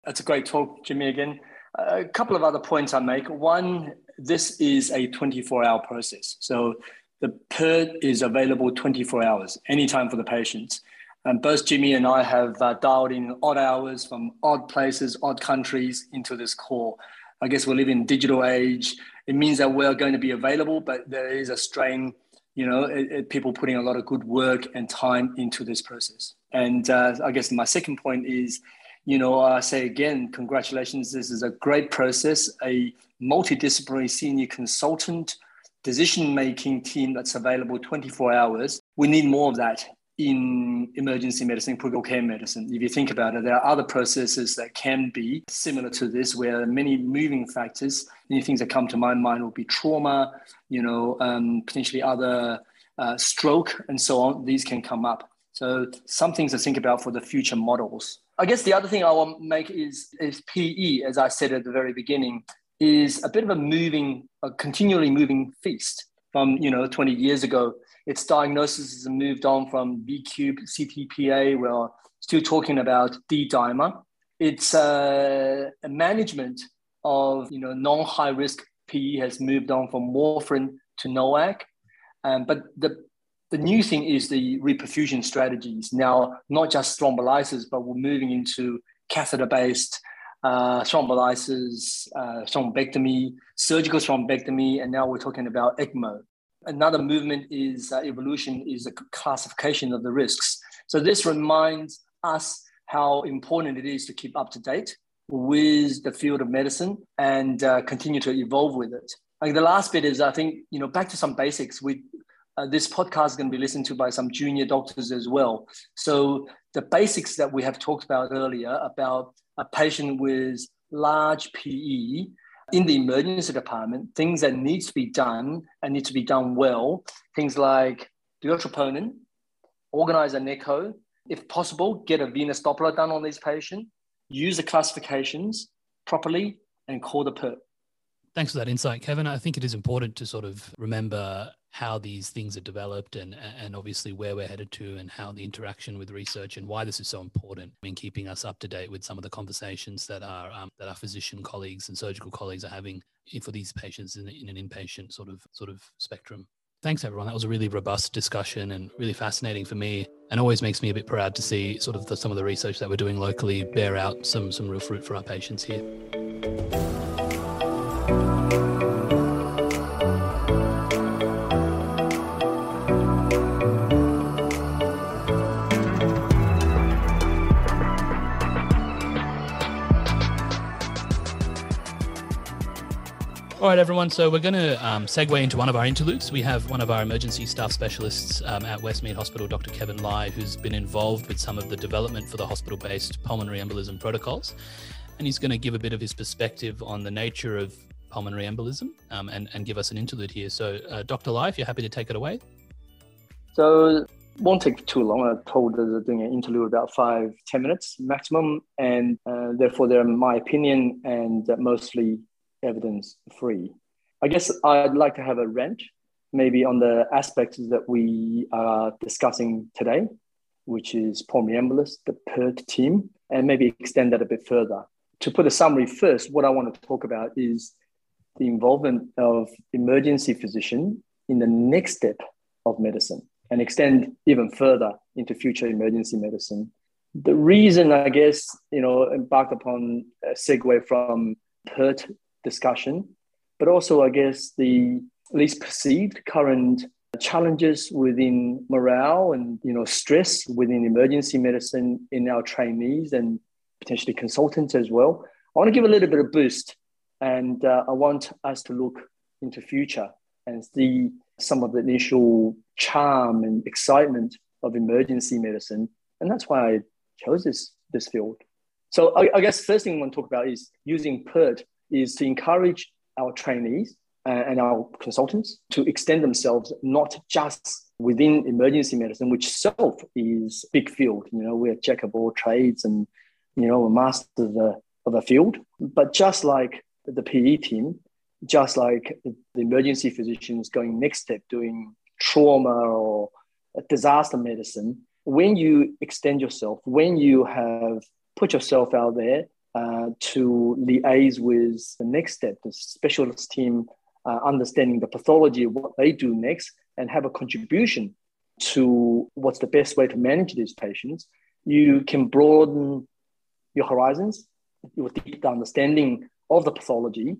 That's a great talk, Jimmy, again. A couple of other points I make. One, this is a 24 hour process. So the PERT is available 24 hours, anytime for the patients. And both Jimmy and I have uh, dialed in odd hours from odd places, odd countries into this call. I guess we live in digital age. It means that we're going to be available, but there is a strain, you know, it, it, people putting a lot of good work and time into this process. And uh, I guess my second point is you know, I say again, congratulations. This is a great process, a multidisciplinary senior consultant decision making team that's available 24 hours. We need more of that in emergency medicine, critical care medicine. If you think about it, there are other processes that can be similar to this, where many moving factors. Many things that come to my mind will be trauma, you know, um, potentially other uh, stroke, and so on. These can come up. So some things to think about for the future models. I guess the other thing I want to make is, is PE, as I said at the very beginning, is a bit of a moving, a continually moving feast from, you know, 20 years ago. Its diagnosis has moved on from V/Q, CTPA, we're still talking about D dimer. It's uh, a management of, you know, non-high risk PE has moved on from warfarin to NOAC. Um, but the the new thing is the reperfusion strategies. Now, not just thrombolysis, but we're moving into catheter-based uh, thrombolysis, uh, thrombectomy, surgical thrombectomy, and now we're talking about ECMO. Another movement is uh, evolution is the classification of the risks. So this reminds us how important it is to keep up to date with the field of medicine and uh, continue to evolve with it. Like the last bit is, I think, you know, back to some basics. We uh, this podcast is going to be listened to by some junior doctors as well. So the basics that we have talked about earlier about a patient with large PE in the emergency department, things that need to be done and need to be done well, things like do a troponin, organize an echo, if possible, get a venous Doppler done on this patient, use the classifications properly, and call the PERT. Thanks for that insight, Kevin. I think it is important to sort of remember how these things are developed and and obviously where we're headed to and how the interaction with research and why this is so important in keeping us up to date with some of the conversations that our um, that our physician colleagues and surgical colleagues are having for these patients in, in an inpatient sort of sort of spectrum. Thanks everyone. That was a really robust discussion and really fascinating for me and always makes me a bit proud to see sort of the, some of the research that we're doing locally bear out some some real fruit for our patients here. Right, everyone. So we're going to um, segue into one of our interludes. We have one of our emergency staff specialists um, at Westmead Hospital, Dr. Kevin Lai, who's been involved with some of the development for the hospital-based pulmonary embolism protocols, and he's going to give a bit of his perspective on the nature of pulmonary embolism um, and, and give us an interlude here. So, uh, Dr. Lai, if you're happy to take it away. So, won't take too long. I told they're doing an interlude about five, ten minutes maximum, and uh, therefore they're my opinion and mostly evidence free. I guess I'd like to have a rant maybe on the aspects that we are discussing today, which is pulmonary embolus, the PERT team, and maybe extend that a bit further. To put a summary first, what I want to talk about is the involvement of emergency physician in the next step of medicine and extend even further into future emergency medicine. The reason, I guess, you know, embarked upon a segue from PERT discussion, but also, I guess, the least perceived current challenges within morale and you know stress within emergency medicine in our trainees and potentially consultants as well. I want to give a little bit of boost, and uh, I want us to look into future and see some of the initial charm and excitement of emergency medicine, and that's why I chose this this field. So I, I guess first thing I want to talk about is using PERT is to encourage our trainees uh, and our consultants to extend themselves not just within emergency medicine, which itself is big field. You know, we're jack of all trades and you know, a master of the of the field. But just like the PE team, just like the emergency physicians going next step, doing trauma or disaster medicine, when you extend yourself, when you have put yourself out there uh, to liaise with the next step, the specialist team, uh, understanding the pathology of what they do next, and have a contribution to what's the best way to manage these patients, you can broaden your horizons with deep understanding of the pathology,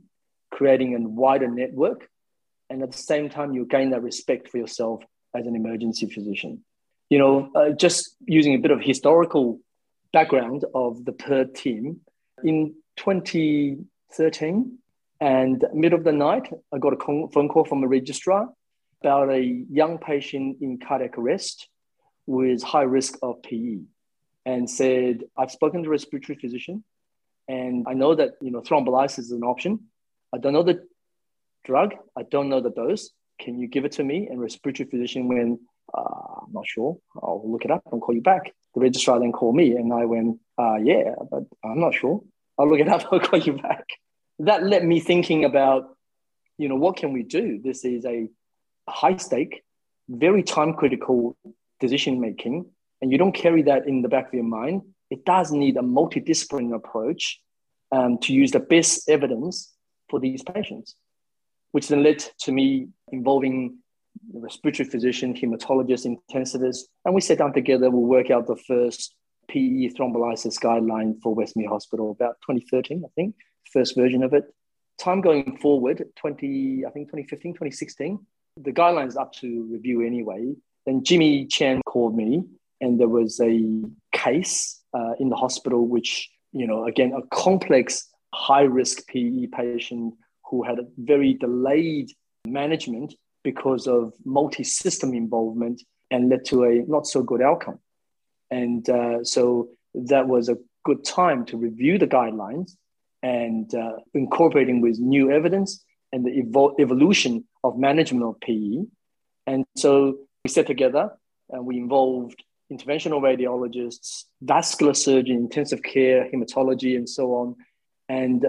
creating a wider network, and at the same time, you gain that respect for yourself as an emergency physician. You know, uh, just using a bit of historical background of the PERT team, in 2013, and middle of the night, I got a phone call from a registrar about a young patient in cardiac arrest with high risk of PE, and said, "I've spoken to a respiratory physician, and I know that you know thrombolysis is an option. I don't know the drug. I don't know the dose. Can you give it to me?" And respiratory physician went, uh, "I'm not sure. I'll look it up and call you back." The registrar then called me, and I went, uh, "Yeah, but I'm not sure." I'll look it up. <laughs> I'll call you back. That led me thinking about, you know, what can we do? This is a high stake, very time critical decision making, and you don't carry that in the back of your mind. It does need a multidisciplinary approach um, to use the best evidence for these patients, which then led to me involving respiratory physician, hematologist, intensivist, and we sat down together. We'll work out the first PE thrombolysis guideline for Westmead Hospital about 2013, I think, first version of it. Time going forward, 20, I think 2015, 2016, the guideline is up to review anyway. Then Jimmy Chan called me, and there was a case uh, in the hospital, which, you know, again, a complex high risk PE patient who had a very delayed management because of multi system involvement and led to a not so good outcome. And uh, so that was a good time to review the guidelines and uh, incorporating with new evidence and the evo- evolution of management of PE. And so we sat together and we involved interventional radiologists, vascular surgeon, intensive care, hematology, and so on. And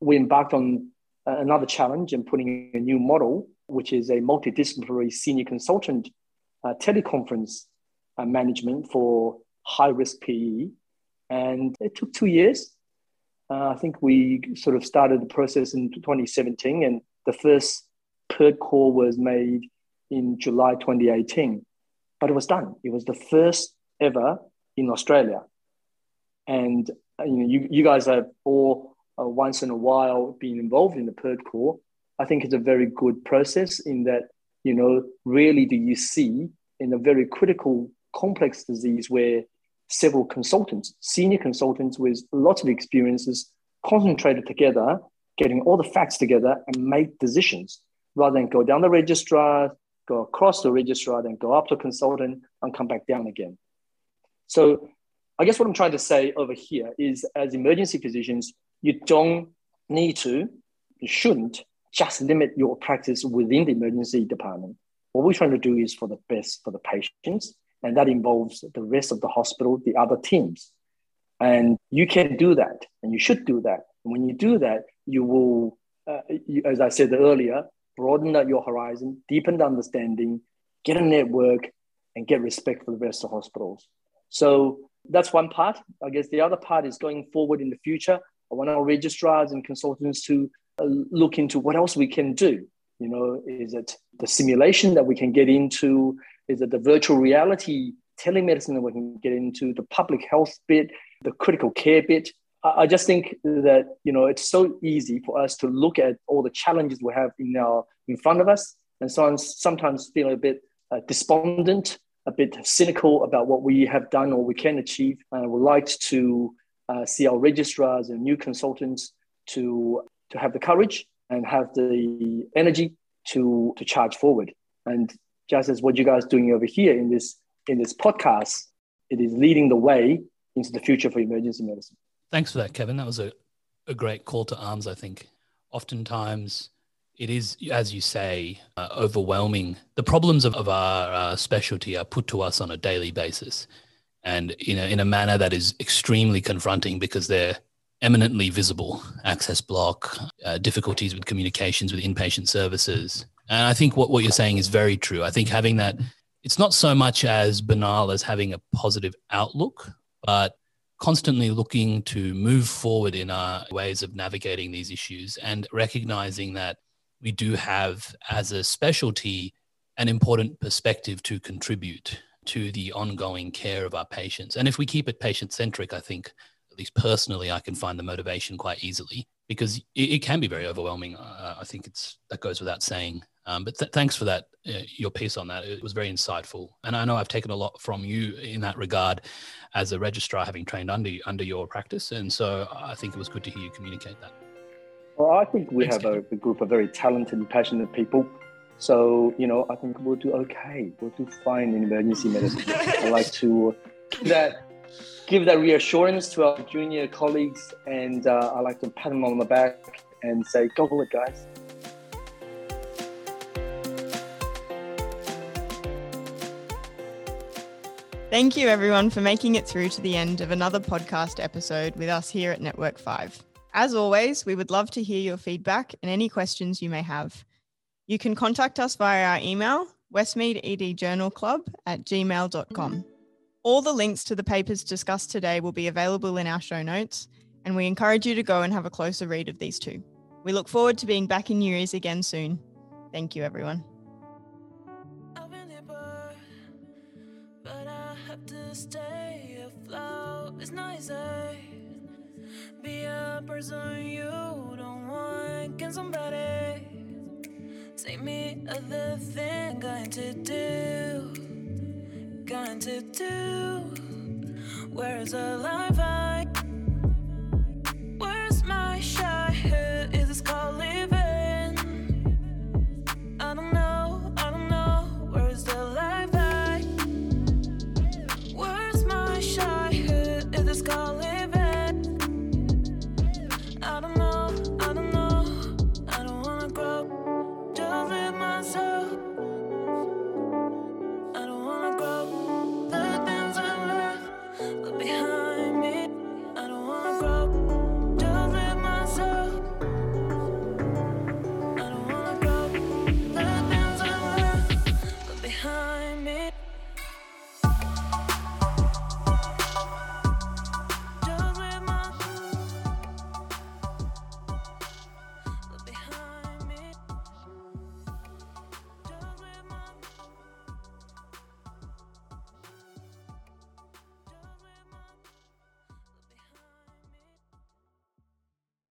we embarked on another challenge and putting a new model, which is a multidisciplinary senior consultant uh, teleconference uh, management for high risk PE. And it took two years. Uh, I think we sort of started the process in 2017, and the first PERT call was made in July 2018. But it was done. It was the first ever in Australia. And uh, you know, you, you guys are all uh, once in a while being involved in the PERT core, I think it's a very good process in that, you know, really do you see in a very critical, complex disease where several consultants, senior consultants with lots of experiences, concentrated together, getting all the facts together and make decisions rather than go down the registrar, go across the registrar, then go up to consultant and come back down again. So I guess what I'm trying to say over here is as emergency physicians, you don't need to, you shouldn't just limit your practice within the emergency department. What we're trying to do is for the best for the patients, and that involves the rest of the hospital, the other teams. And you can do that, and you should do that. And when you do that, you will, uh, you, as I said earlier, broaden out your horizon, deepen the understanding, get a network, and get respect for the rest of hospitals. So that's one part. I guess the other part is going forward in the future. I want our registrars and consultants to uh, look into what else we can do. You know, is it the simulation that we can get into? Is it the virtual reality telemedicine that we can get into? The public health bit, the critical care bit. I just think that you know it's so easy for us to look at all the challenges we have in our in front of us, and so I'm sometimes feel a bit uh, despondent, a bit cynical about what we have done or we can achieve. And I would like to uh, see our registrars and new consultants to to have the courage and have the energy to to charge forward. And just as what you guys are doing over here in this in this podcast, it is leading the way into the future for emergency medicine. Thanks for that, Kevin. That was a, a great call to arms, I think. Oftentimes, it is, as you say, uh, overwhelming. The problems of, of our uh, specialty are put to us on a daily basis and in a, in a manner that is extremely confronting because they're eminently visible access block, uh, difficulties with communications with inpatient services. And I think what, what you're saying is very true. I think having that, it's not so much as banal as having a positive outlook, but constantly looking to move forward in our ways of navigating these issues and recognizing that we do have, as a specialty, an important perspective to contribute to the ongoing care of our patients. And if we keep it patient centric, I think at least personally, I can find the motivation quite easily because it, it can be very overwhelming. Uh, I think it's that goes without saying. Um, but th- thanks for that, uh, your piece on that. It was very insightful, and I know I've taken a lot from you in that regard, as a registrar, having trained under under your practice, and so I think it was good to hear you communicate that. Well, I think we thanks, have a, a group of very talented and passionate people. So, you know, I think we'll do okay. We'll do fine in emergency medicine. <laughs> I like to that give that reassurance to our junior colleagues, and uh, I like to pat them on the back and say, "Go for it, guys." Thank you, everyone, for making it through to the end of another podcast episode with us here at Network 5. As always, we would love to hear your feedback and any questions you may have. You can contact us via our email, westmeadedjournalclub at gmail.com. All the links to the papers discussed today will be available in our show notes, and we encourage you to go and have a closer read of these two. We look forward to being back in your ears again soon. Thank you, everyone. Be a person you don't want. Can somebody take me thing going to do? going to do? Where is the life